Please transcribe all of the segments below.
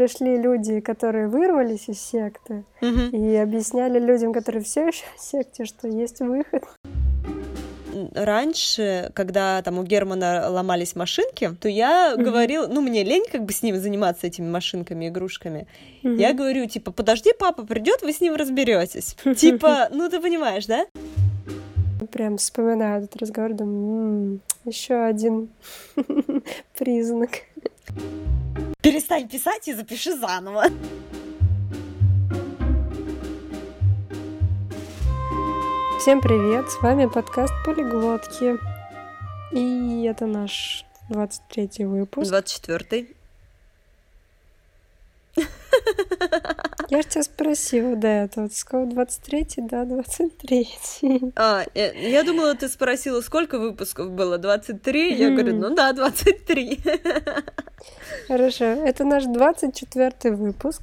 пришли люди, которые вырвались из секты, Мгм. и объясняли людям, которые все еще в секте, что есть выход. Раньше, когда там у Германа ломались машинки, то я Мгм. говорил, ну, мне лень как бы с ним заниматься этими машинками, игрушками. Мгм. Я говорю, типа, подожди, папа придет, вы с ним разберетесь. Типа, ну ты понимаешь, да? Прям вспоминаю этот разговор, думаю, еще один признак. Перестань писать и запиши заново. Всем привет, с вами подкаст Полиглотки. И это наш 23 выпуск. 24-й. Я же тебя спросила до этого, ты сказала 23 да, 23 А, э, я думала, ты спросила, сколько выпусков было? 23? Я говорю, ну да, 23. Хорошо, это наш 24 выпуск.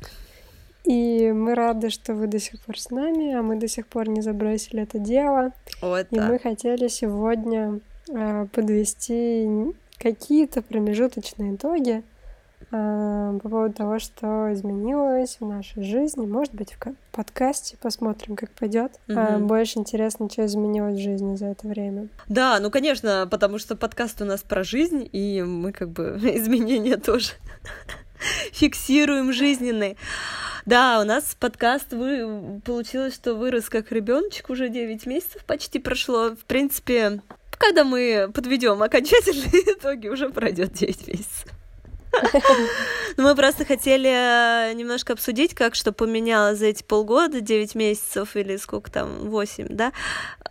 И мы рады, что вы до сих пор с нами, а мы до сих пор не забросили это дело. Вот И мы так. хотели сегодня э, подвести какие-то промежуточные итоги по поводу того, что изменилось в нашей жизни. Может быть, в ка- подкасте посмотрим, как пойдет. Мгм. Больше интересно, что изменилось в жизни за это время. Да, ну конечно, потому что подкаст у нас про жизнь, и мы как бы изменения тоже фиксируем жизненные. Да, у нас подкаст вы... получилось, что вырос как ребеночек, уже 9 месяцев почти прошло. В принципе, когда мы подведем окончательные итоги, уже пройдет 9 месяцев. Ну, мы просто хотели э, немножко обсудить, как что поменялось за эти полгода, 9 месяцев или сколько там, 8, да,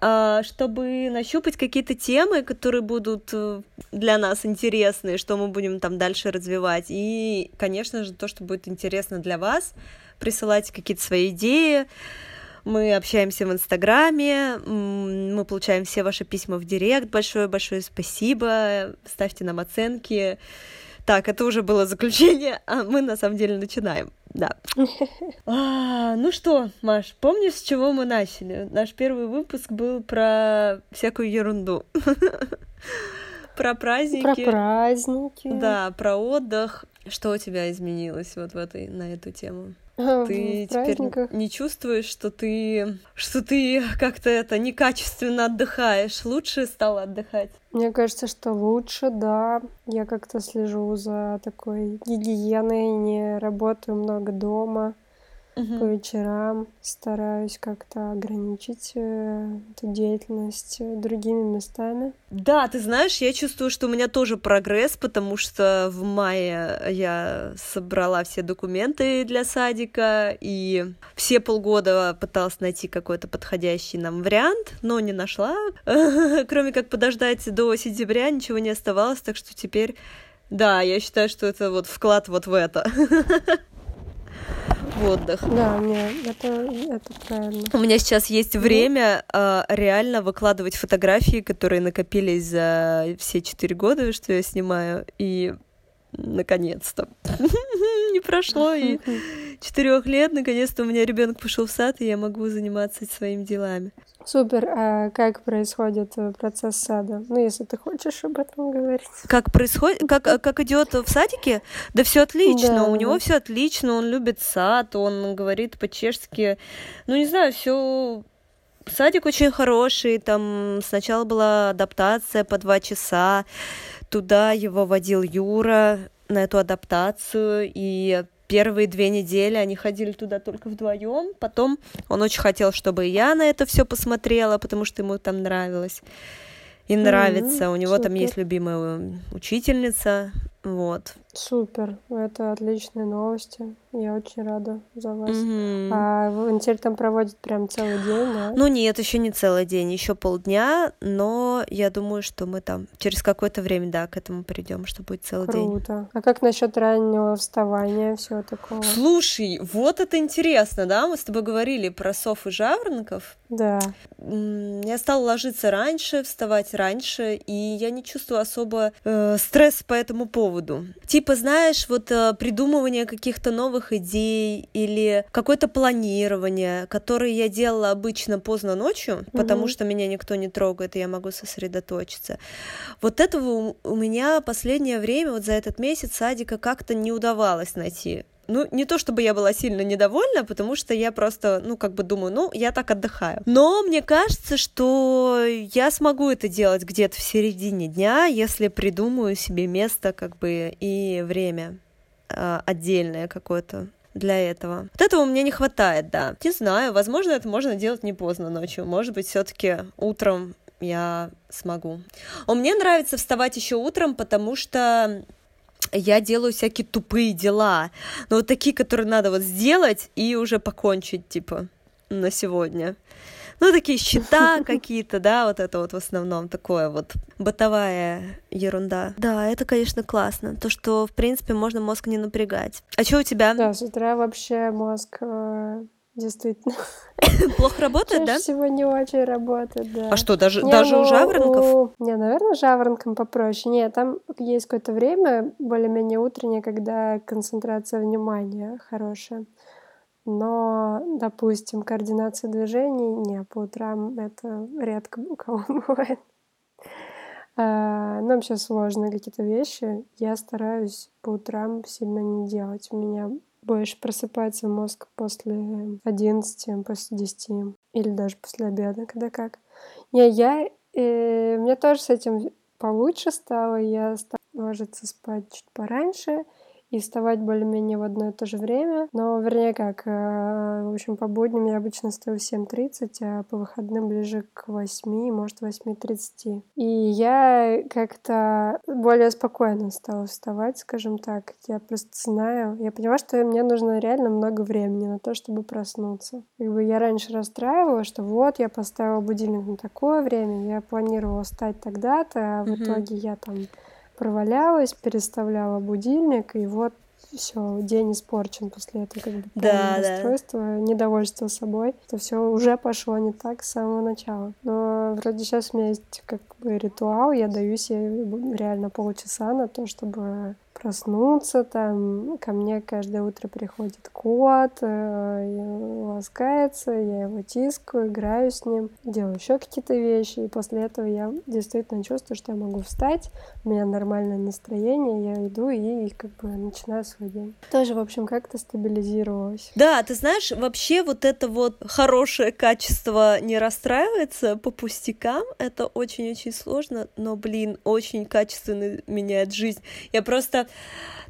а, чтобы нащупать какие-то темы, которые будут э, для нас интересны, что мы будем там дальше развивать. И, конечно же, то, что будет интересно для вас, присылайте какие-то свои идеи, мы общаемся в Инстаграме, мы получаем все ваши письма в Директ. Большое-большое спасибо. Ставьте нам оценки. Так, это уже было заключение, а мы на самом деле начинаем. Да. А, ну что, Маш, помнишь, с чего мы начали? Наш первый выпуск был про всякую ерунду. Про Про праздники. праздники. Да, про отдых. Что у тебя изменилось вот в этой, на эту тему? Ты теперь не чувствуешь, что ты, что ты как-то это некачественно отдыхаешь? Лучше стала отдыхать? Мне кажется, что лучше, да. Я как-то слежу за такой гигиеной, не работаю много дома. По вечерам стараюсь как-то ограничить э, эту деятельность э, другими местами. Да, ты знаешь, я чувствую, что у меня тоже прогресс, потому что в мае я собрала все документы для садика, и все полгода пыталась найти какой-то подходящий нам вариант, но не нашла. Кроме как подождать до сентября, ничего не оставалось, так что теперь, да, я считаю, что это вот вклад вот в это. В отдых. Да, мне это, это правильно. У меня сейчас есть время э, реально выкладывать фотографии, которые накопились за все четыре года, что я снимаю, и наконец-то не прошло и четырех лет, наконец-то у меня ребенок пошел в сад, и я могу заниматься своими делами. Супер. А как происходит э, процесс сада? Ну, если ты хочешь об этом говорить. Как происходит, как, э, как идет в садике? Да все отлично, Да, у него да. все отлично, он любит сад, он говорит по-чешски. Ну, не знаю, все Садик очень хороший, там сначала была адаптация по два часа, туда его водил Юра на эту адаптацию, и первые две недели они ходили туда только вдвоем, потом он очень хотел, чтобы и я на это все посмотрела, потому что ему там нравилось. И нравится, у него там супер. есть любимая учительница, вот. Супер. Это отличные новости. Я очень рада за вас. Мгм. А он теперь там проводит прям целый день, да? Ну нет, еще не целый день, еще полдня, но я думаю, что мы там через какое-то время, да, к этому придем, что будет целый день. Круто. А как насчет раннего вставания, всего такого? Слушай, вот это интересно, да? Мы с тобой говорили про сов и жаворонков. Да. Я стала ложиться раньше, вставать раньше, и я не чувствую особо э, стресс по этому поводу. Типа, знаешь, вот э, придумывание каких-то новых идей или какое-то планирование, которое я делала обычно поздно ночью, потому Мгм. что меня никто не трогает, и я могу сосредоточиться. Вот этого у меня последнее время, вот за этот месяц садика как-то не удавалось найти ну, не то чтобы я была сильно недовольна, потому что я просто, ну, как бы думаю, ну, я так отдыхаю. Но мне кажется, что я смогу это делать где-то в середине дня, если придумаю себе место, как бы, и время э, отдельное какое-то для этого. Вот этого мне не хватает, да. Не знаю, возможно, это можно делать не поздно ночью. Может быть, все-таки утром я смогу. А мне нравится вставать еще утром, потому что я делаю всякие тупые дела. Но вот такие, которые надо вот сделать и уже покончить, типа, на сегодня. Ну, такие счета какие-то, да, вот это вот в основном такое вот бытовая ерунда. Да, это, конечно, классно. То, что, в принципе, можно мозг не напрягать. А что у тебя? Да, с утра вообще мозг э, действительно. Плохо работает, да? всего не очень работает, да. А что, даже, не, даже ну, у жаворонков? У... Не, наверное, жаворонкам попроще. Нет, там есть какое-то время, более-менее утреннее, когда концентрация внимания хорошая. Но, допустим, координация движений, не, по утрам это редко у кого бывает. А, нам сейчас сложные какие-то вещи. Я стараюсь по утрам сильно не делать. У меня больше просыпается мозг после 11, после 10 или даже после обеда, когда как. Не, я... Э, мне тоже с этим получше стало. Я стала ложиться спать чуть пораньше и вставать более-менее в одно и то же время. Но, вернее, как, э, в общем, по будням я обычно стою в 7.30, а по выходным ближе к 8, может, 8.30. И я как-то более спокойно стала вставать, скажем так. Я просто знаю, я поняла, что мне нужно реально много времени на то, чтобы проснуться. Как бы я раньше расстраивала, что вот, я поставила будильник на такое время, я планировала встать тогда-то, а в mm-hmm. итоге я там провалялась, переставляла будильник, и вот все, день испорчен после этого, как бы да, расстройство, да. недовольство собой. Это все уже пошло не так с самого начала. Но вроде сейчас у меня есть как бы ритуал, я даю себе реально полчаса на то, чтобы проснуться, там ко мне каждое утро приходит кот, э, ласкается, я его тискаю, играю с ним, делаю еще какие-то вещи, и после этого я действительно чувствую, что я могу встать, у меня нормальное настроение, я иду и как бы начинаю свой день. Тоже, в общем, как-то стабилизировалась. Да, ты знаешь, вообще вот это вот хорошее качество не расстраивается по пустякам, это очень-очень сложно, но, блин, очень качественно меняет жизнь. Я просто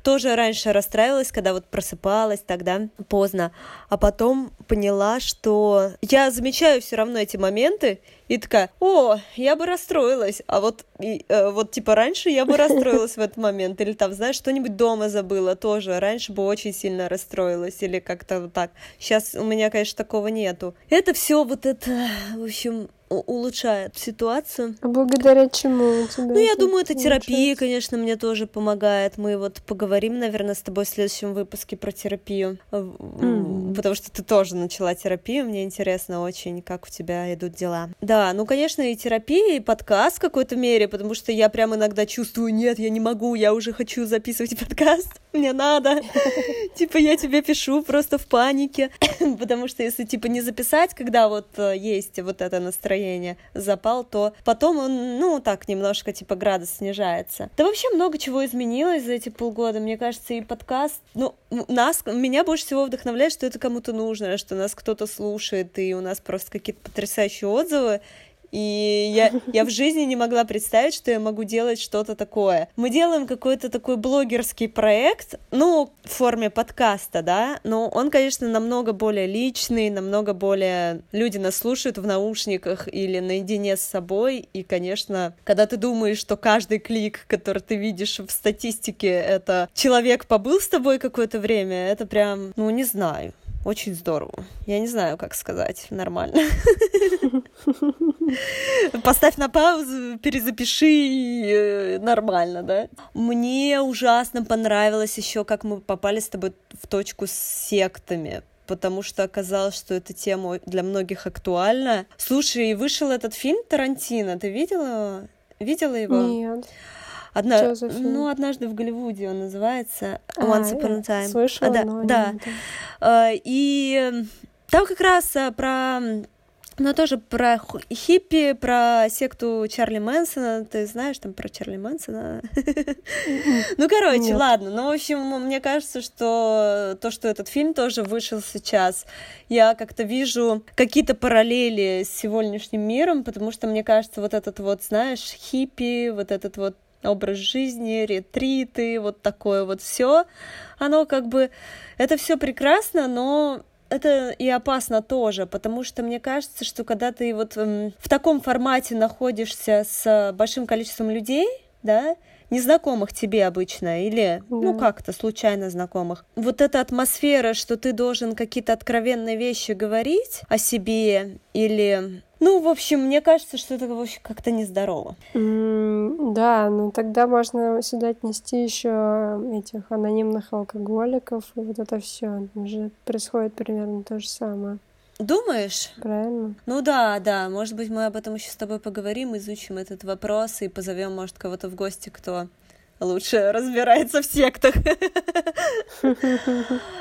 тоже раньше расстраивалась, когда вот просыпалась тогда поздно, а потом поняла, что я замечаю все равно эти моменты и такая, о, я бы расстроилась, а вот, и, э, вот типа раньше я бы расстроилась в этот момент, или там, знаешь, что-нибудь дома забыла тоже, раньше бы очень сильно расстроилась, или как-то вот так. Сейчас у меня, конечно, такого нету. Это все вот это, в общем, улучшает ситуацию. А благодаря чему у тебя? Ну, я думаю, это терапия, конечно, мне тоже помогает. Мы вот поговорим, наверное, с тобой в следующем выпуске про терапию, mm. потому что ты тоже начала терапию. Мне интересно очень, как у тебя идут дела. Да, ну, конечно, и терапия, и подкаст в какой-то мере, потому что я прям иногда чувствую, нет, я не могу, я уже хочу записывать подкаст, мне надо. Типа, я тебе пишу просто в панике, потому что если, типа, не записать, когда вот э, есть вот это настроение, настроение запал, то потом он, ну, так немножко, типа, градус снижается. Да вообще много чего изменилось за эти полгода. Мне кажется, и подкаст, ну, нас, меня больше всего вдохновляет, что это кому-то нужно, что нас кто-то слушает, и у нас просто какие-то потрясающие отзывы, и я, я в жизни не могла представить, что я могу делать что-то такое. Мы делаем какой-то такой блогерский проект, ну, в форме подкаста, да, но он, конечно, намного более личный, намного более... Люди нас слушают в наушниках или наедине с собой, и, конечно, когда ты думаешь, что каждый клик, который ты видишь в статистике, это человек побыл с тобой какое-то время, это прям, ну, не знаю. Очень здорово. Я не знаю, как сказать нормально. Поставь на паузу, перезапиши э, нормально, да? Мне ужасно понравилось еще, как мы попали с тобой в точку с сектами потому что оказалось, что эта тема для многих актуальна. Слушай, вышел этот фильм Тарантино, ты видела? Видела его? Нет. Одна... Ну, однажды в Голливуде он называется Once а, Upon a Time. Слышала, а, да, но да. А, и там как раз а, про но тоже про хиппи, про секту Чарли Мэнсона. Ты знаешь там про Чарли Мэнсона? Ну, короче, ладно. Ну, в общем, мне кажется, что то, что этот фильм тоже вышел сейчас, я как-то вижу какие-то параллели с сегодняшним миром, потому что мне кажется, вот этот вот, знаешь, хиппи, вот этот вот образ жизни, ретриты, вот такое вот все, оно как бы, это все прекрасно, но это и опасно тоже, потому что мне кажется, что когда ты вот эм, в таком формате находишься с большим количеством людей, да, незнакомых тебе обычно или, да. ну, как-то случайно знакомых. Вот эта атмосфера, что ты должен какие-то откровенные вещи говорить о себе или ну, в общем, мне кажется, что это, в общем, как-то нездорово. Mm, да, ну тогда можно сюда отнести еще этих анонимных алкоголиков, и вот это все уже происходит примерно то же самое. Думаешь? Правильно. Ну да, да. Может быть, мы об этом еще с тобой поговорим, изучим этот вопрос и позовем, может, кого-то в гости, кто лучше разбирается в сектах.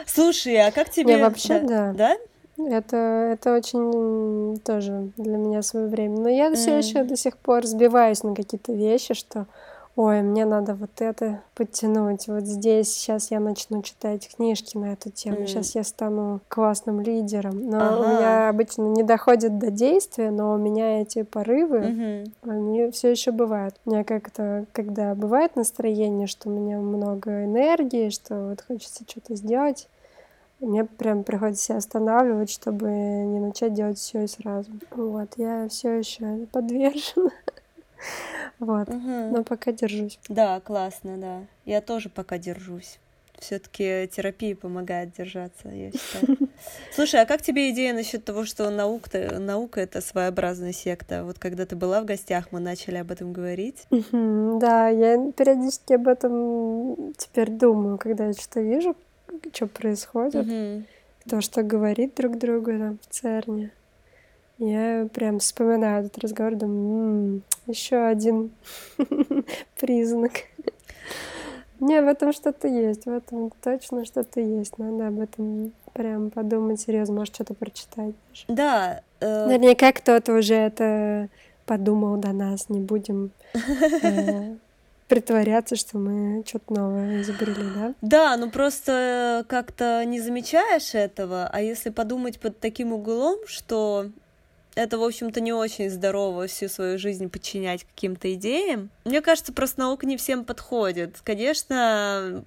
Слушай, а как тебе... Не, вообще, да. Да? Это, это очень тоже для меня свое время. Но я mm. все еще до сих пор сбиваюсь на какие-то вещи, что ой, мне надо вот это подтянуть, вот здесь сейчас я начну читать книжки на эту тему, mm. сейчас я стану классным лидером. Но ага. у меня обычно не доходит до действия, но у меня эти порывы, mm-hmm. они все еще бывают. У меня как-то, когда бывает настроение, что у меня много энергии, что вот хочется что-то сделать, мне прям приходится останавливать, чтобы не начать делать все и сразу. Вот, я все еще подвержена. Вот. Угу. Но пока держусь. Да, классно, да. Я тоже пока держусь. Все-таки терапия помогает держаться, я считаю. Слушай, а как тебе идея насчет того, что наука, наука это своеобразная секта? Вот когда ты была в гостях, мы начали об этом говорить. Да, я периодически об этом теперь думаю, когда я что-то вижу, что происходит, кто что говорит друг другу там в ЦЕРНе. Я прям вспоминаю этот разговор, думаю, еще один признак. Не, в этом что-то есть, в этом точно что-то есть. Надо об этом прям подумать серьезно, может, что-то прочитать. Да. Э... Наверняка кто-то уже это подумал до нас, не будем э, притворяться, что мы что-то новое изобрели, да? Да, ну просто как-то не замечаешь этого, а если подумать под таким углом, что это, в общем-то, не очень здорово всю свою жизнь подчинять каким-то идеям. Мне кажется, просто наука не всем подходит. Конечно,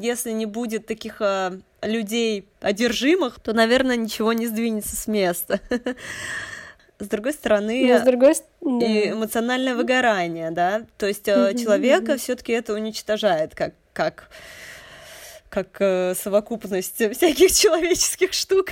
если не будет таких а, людей одержимых, то, наверное, ничего не сдвинется с места. С другой стороны, Но с другой... и эмоциональное выгорание, да, то есть человека все-таки это уничтожает как как как э, совокупность всяких человеческих штук.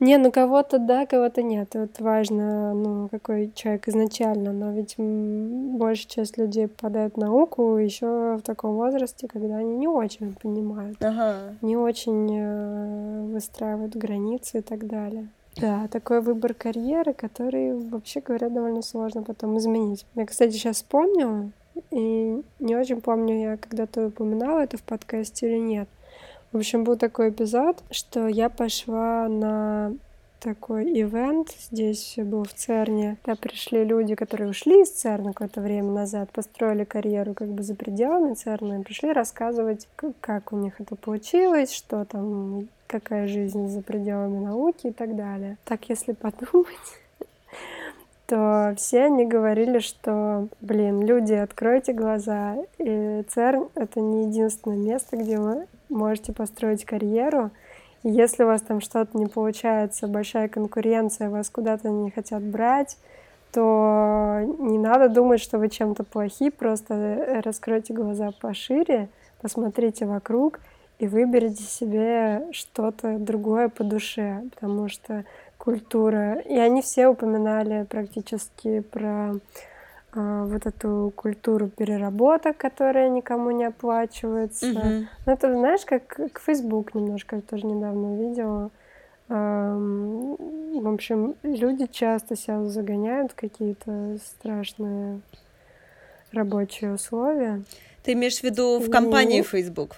Не, ну кого-то да, кого-то нет. Вот важно, ну, какой человек изначально. Но ведь большая часть людей попадает в науку еще в таком возрасте, когда они не очень понимают, ага. не очень э, выстраивают границы и так далее. Да, такой выбор карьеры, который, вообще говоря, довольно сложно потом изменить. Я, кстати, сейчас вспомнила, и не очень помню, я когда-то упоминала это в подкасте или нет. В общем, был такой эпизод, что я пошла на такой ивент. Здесь был в ЦЕРНе. Туда пришли люди, которые ушли из ЦЕРНа какое-то время назад, построили карьеру как бы за пределами ЦЕРНа и пришли рассказывать, как у них это получилось, что там, какая жизнь за пределами науки и так далее. Так, если подумать, то все они говорили, что, блин, люди, откройте глаза, и ЦЕРН — это не единственное место, где вы можете построить карьеру. И если у вас там что-то не получается, большая конкуренция, вас куда-то не хотят брать, то не надо думать, что вы чем-то плохи, просто раскройте глаза пошире, посмотрите вокруг и выберите себе что-то другое по душе, потому что культура... И они все упоминали практически про а, вот эту культуру переработок, которая никому не оплачивается. Mm-hmm. Ну, это, знаешь, как, как Facebook немножко, я тоже недавно увидела. В общем, люди часто себя загоняют в какие-то страшные рабочие условия. Ты имеешь в виду в компании И... Facebook?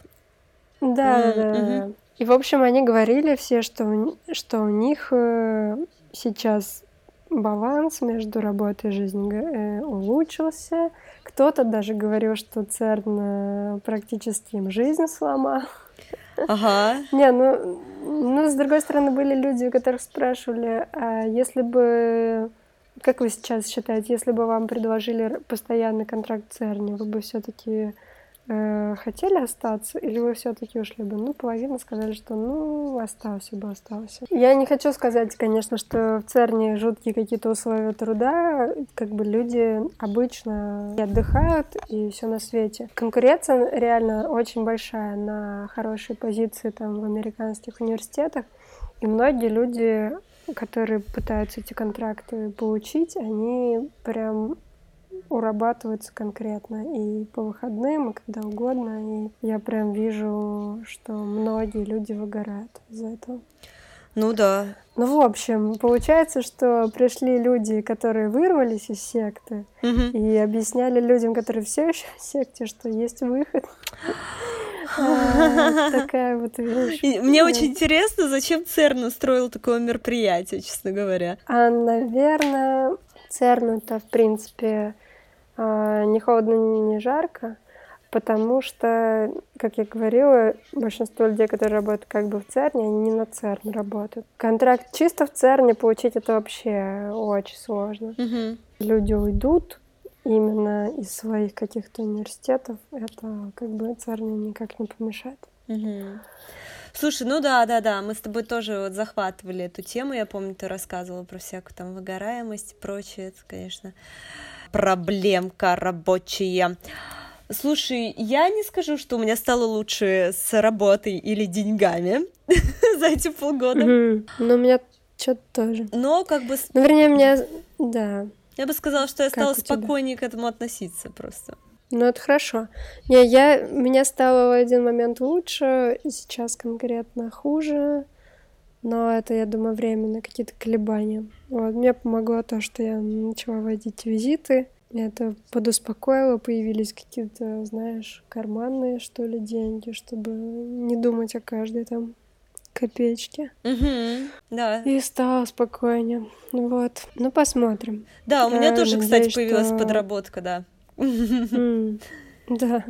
Да, mm-hmm. да, да. И, в общем, они говорили все, что, что у них э, сейчас баланс между работой и жизнью э, улучшился. Кто-то даже говорил, что ЦЕРН э, практически им жизнь сломал. Ага. Не, ну, ну, с другой стороны, были люди, у которых спрашивали, а если бы, как вы сейчас считаете, если бы вам предложили постоянный контракт в ЦЕРНе, вы бы все-таки э, хотели остаться, или вы все-таки ушли бы? Ну, половина сказали, что ну, остался бы, остался. Я не хочу сказать, конечно, что в ЦЕРНе жуткие какие-то условия труда, как бы люди обычно отдыхают и все на свете. Конкуренция реально очень большая на хорошие позиции там в американских университетах, и многие люди которые пытаются эти контракты получить, они прям урабатываются конкретно и по выходным, и когда угодно. И я прям вижу, что многие люди выгорают из-за этого. Ну да. Ну, в общем, получается, что пришли люди, которые вырвались из секты, угу. и объясняли людям, которые все еще в секте, что есть выход. А, такая вот вещь. Мне очень интересно, зачем ЦЕРН устроил такое мероприятие, честно говоря. А, наверное, ЦЕРН это, в принципе, не холодно, не жарко, потому что, как я говорила, большинство людей, которые работают как бы в ЦЕРНе, они не на ЦЕРН работают. Контракт чисто в ЦЕРНе получить это вообще очень сложно. Угу. Люди уйдут именно из своих каких-то университетов, это как бы ЦЕРНе никак не помешает. Угу. Слушай, ну да, да, да, мы с тобой тоже вот захватывали эту тему, я помню, ты рассказывала про всякую там выгораемость и прочее, это, конечно, проблемка рабочая. Слушай, я не скажу, что у меня стало лучше с работой или деньгами за эти полгода. Но у меня что-то тоже. Но как бы... Ну, вернее, меня... Да. Я бы сказала, что я стала спокойнее к этому относиться просто. Ну, это хорошо. Не, я... Меня стало в один момент лучше, сейчас конкретно хуже. Но это, я думаю, временно, какие-то колебания. Вот. Мне помогло то, что я начала водить визиты. Это подуспокоило, появились какие-то, знаешь, карманные, что ли, деньги, чтобы не думать о каждой там копеечке. Угу, да. И стало спокойнее. Вот. Ну, посмотрим. Да, у меня я тоже, надеюсь, кстати, появилась что... подработка, да. да.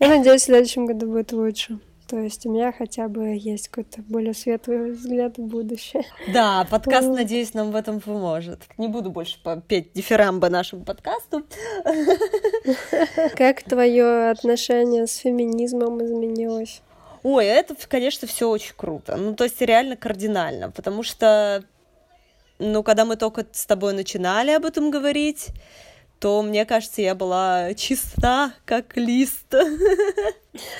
Я надеюсь, в следующем году будет лучше. То есть у меня хотя бы есть какой-то более светлый взгляд в будущее. Да, подкаст, надеюсь, нам в этом поможет. Не буду больше петь дифирамбы нашему подкасту. Как твое отношение с феминизмом изменилось? Ой, это, конечно, все очень круто. Ну, то есть реально кардинально, потому что, ну, когда мы только с тобой начинали об этом говорить, то, мне кажется, я была чиста, как лист.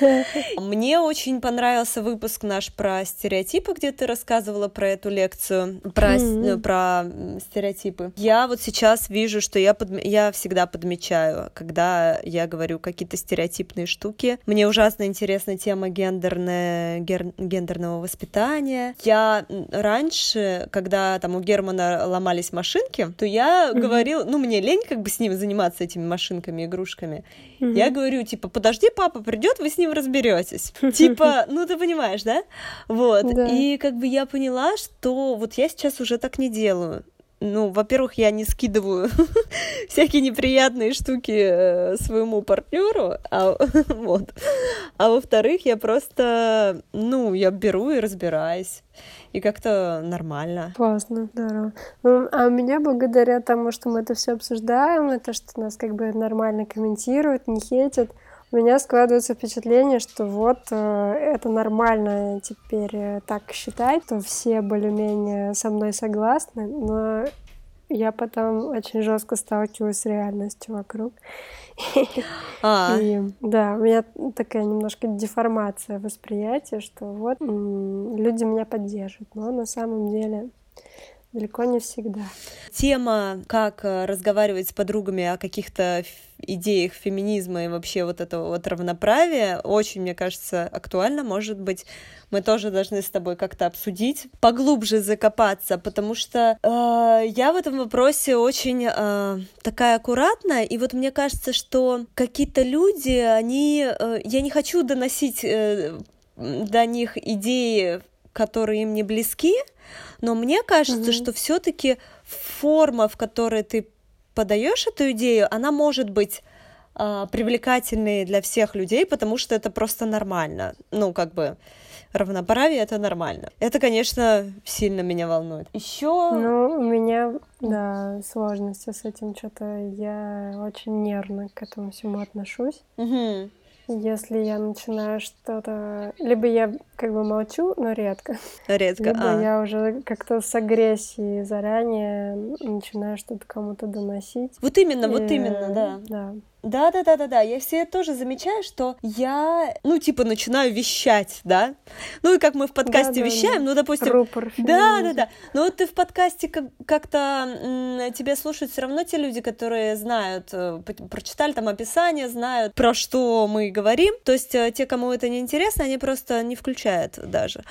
Мне очень понравился выпуск наш про стереотипы, где ты рассказывала про эту лекцию, про, mm-hmm. про стереотипы. Я вот сейчас вижу, что я, под... я всегда подмечаю, когда я говорю какие-то стереотипные штуки. Мне ужасно интересна тема гендерная, гер... гендерного воспитания. Я раньше, когда там у Германа ломались машинки, то я mm-hmm. говорила, ну, мне лень как бы с ним заниматься этими машинками, игрушками. Mm-hmm. Я говорю, типа, подожди, папа придет, вы с ним разберетесь. Типа, ну ты понимаешь, да? Вот. И как бы я поняла, что вот я сейчас уже так не делаю ну, во-первых, я не скидываю всякие неприятные штуки э, своему партнеру, а вот, а во-вторых, я просто, ну, я беру и разбираюсь, и как-то нормально. Классно, здорово. Ну, а у меня благодаря тому, что мы это все обсуждаем, это что нас как бы нормально комментируют, не хейтят, у меня складывается впечатление, что вот э, это нормально теперь э, так считать, что все более-менее со мной согласны, но я потом очень жестко сталкиваюсь с реальностью вокруг. А. И, да, у меня такая немножко деформация восприятия, что вот люди меня поддерживают, но на самом деле Далеко не всегда. Тема, как э, разговаривать с подругами о каких-то идеях феминизма и вообще вот этого вот равноправия, очень, мне кажется, актуально. Может быть, мы тоже должны с тобой как-то обсудить, поглубже закопаться, потому что э, я в этом вопросе очень э, такая аккуратная, и вот мне кажется, что какие-то люди, они... Э, я не хочу доносить э, до них идеи, которые им не близки, но мне кажется, угу. что все-таки форма, в которой ты подаешь эту идею, она может быть э, привлекательной для всех людей, потому что это просто нормально. Ну, как бы равноправие это нормально. Это, конечно, сильно меня волнует. Еще. Ну, у меня, да, сложности с этим что-то. Я очень нервно к этому всему отношусь. Угу. Если я начинаю что-то... Либо я как бы молчу, но редко. Редко, Либо а. я уже как-то с агрессией заранее начинаю что-то кому-то доносить. Вот именно, И, вот именно, да. Да. Да, да, да, да, да. Я все тоже замечаю, что я, ну, типа, начинаю вещать, да. Ну, и как мы в подкасте Да, вещаем, да. ну, допустим. Рупор Да, да, да. Но вот ты в подкасте как- как-то тебя слушают все равно те люди, которые знают, э, прочитали там описание, знают, про что мы говорим. То есть э, те, кому это не интересно, они просто не включают даже.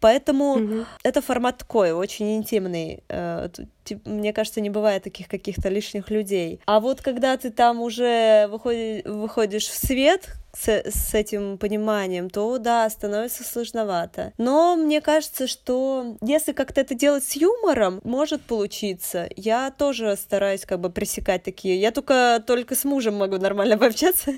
Поэтому Мгм. это формат такой, очень интимный. Э, Мне кажется, не бывает таких каких-то лишних людей. А вот когда ты там уже выходи- выходишь в свет с, с этим пониманием, то да, становится сложновато. Но мне кажется, что если как-то это делать с юмором, может получиться. Я тоже стараюсь как бы пресекать такие. Я только, только с мужем могу нормально пообщаться.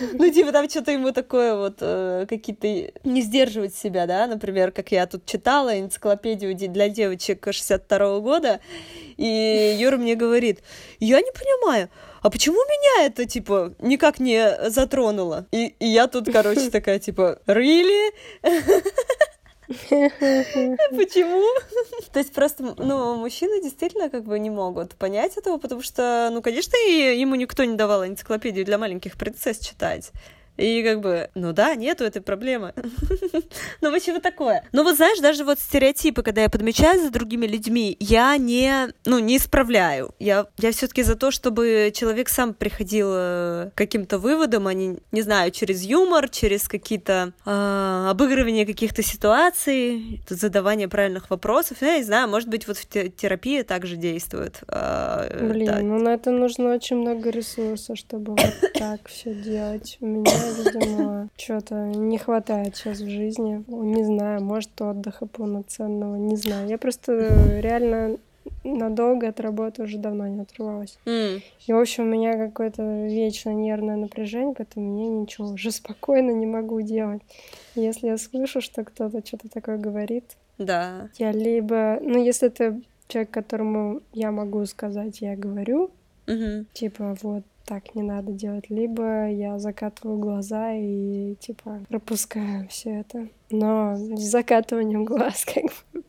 Ну, типа, там что-то ему такое вот, э, какие-то... Не сдерживать себя, да, например, как я тут читала энциклопедию для девочек 62 года, и Юра мне говорит, я не понимаю, а почему меня это, типа, никак не затронуло? И, и я тут, короче, такая, типа, really? Почему? То есть просто, ну, мужчины действительно как бы не могут понять этого, потому что, ну, конечно, ему никто не давал энциклопедию для маленьких принцесс читать. И как бы, ну да, нету этой проблемы. Ну, почему такое? Ну, вот знаешь, даже вот стереотипы, когда я подмечаю за другими людьми, я не, ну, не исправляю. Я, я все таки за то, чтобы человек сам приходил э, к каким-то выводам, а не, не знаю, через юмор, через какие-то а, обыгрывание каких-то ситуаций, задавание правильных вопросов. Я не знаю, может быть, вот в те- терапии также действует. а, э, Блин, да. ну на это нужно очень много ресурсов, чтобы вот так все делать. У меня, видимо, что-то не хватает сейчас в жизни. Не знаю, может, отдыха полноценного, не знаю. Я просто реально надолго от работы уже давно не отрывалась. М, И, в общем, у меня какое-то вечно нервное напряжение, поэтому мне ничего уже спокойно не могу делать. Если я слышу, что кто-то что-то такое говорит, Да. я либо... Ну, если это человек, которому я могу сказать, я говорю, Мгм. типа, вот так не надо делать, либо я закатываю глаза и, типа, пропускаю все это. Но с закатыванием глаз, как бы.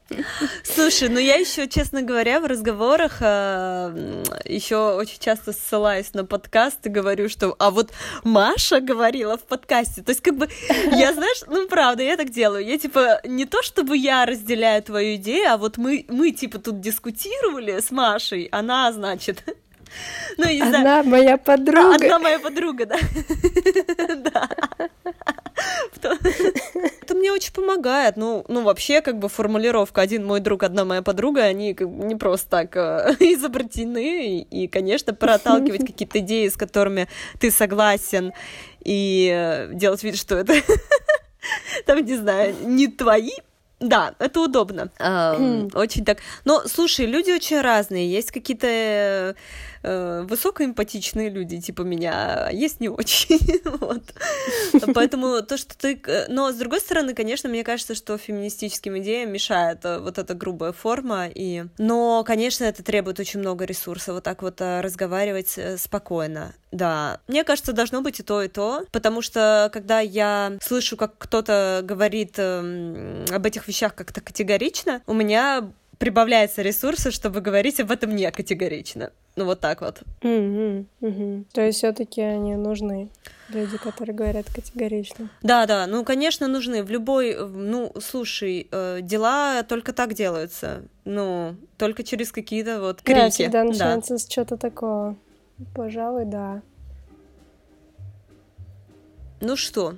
Слушай, ну я еще, честно говоря, в разговорах еще очень часто ссылаюсь на подкаст и говорю, что а вот Маша говорила в подкасте. То есть, как бы, я, знаешь, ну правда, я так делаю. Я типа не то, чтобы я разделяю твою идею, а вот мы, мы типа тут дискутировали с Машей, она, значит, ну, не знаю, Она моя подруга. Одна моя подруга, да. Да. Это мне очень помогает. Ну, ну, вообще, как бы формулировка «один мой друг, одна моя подруга», они не просто так э, изобретены. И, конечно, проталкивать какие-то идеи, с которыми ты согласен, и э, делать вид, что это, там, не знаю, не твои да, это удобно. Очень так. Но слушай, люди очень разные. Есть какие-то э, э, высокоэмпатичные люди, типа меня, а есть не очень. Вот. Поэтому то, что ты... э, Но, с другой стороны, конечно, мне кажется, что феминистическим идеям мешает э, вот эта грубая форма. И... Но, конечно, это требует очень много ресурсов. Вот так вот э, разговаривать э, спокойно. Да. Мне кажется, должно быть и то, и то. Потому что, когда я слышу, как кто-то говорит эм, об этих вещах как-то категорично, у меня прибавляется ресурсов, чтобы говорить об этом не категорично. Ну, вот так вот. То есть все-таки они нужны, люди, которые говорят категорично. Да, да, ну, конечно, нужны. В любой, ну, слушай, э, дела только так делаются. Ну, только через какие-то вот крики. Да, всегда Да. начинается с чего-то такого. Пожалуй, да. Ну что?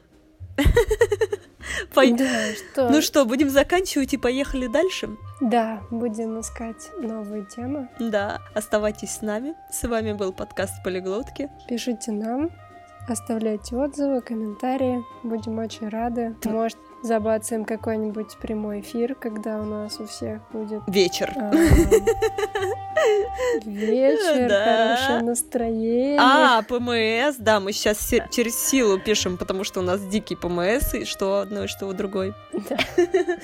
Пой- Да, что? Ну что, будем заканчивать и поехали дальше? Да, будем искать новые темы. Да, оставайтесь с нами. С вами был подкаст Полиглотки. Пишите нам, оставляйте отзывы, комментарии. Будем очень рады. Может, забацаем какой-нибудь прямой эфир, когда у нас у всех будет... Вечер. А, вечер, хорошее настроение. А, ПМС, да, мы сейчас через силу пишем, потому что у нас дикий ПМС, и что одно, и что у другой. Да.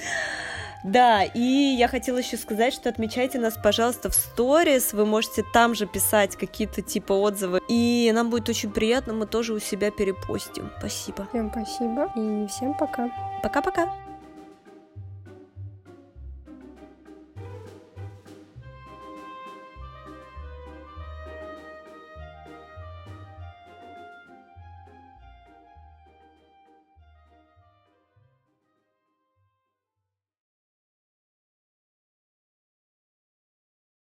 Да, и я хотела еще сказать, что отмечайте нас, пожалуйста, в сторис. Вы можете там же писать какие-то типа отзывы. И нам будет очень приятно, мы тоже у себя перепостим. Спасибо. Всем спасибо и всем пока. Пока-пока.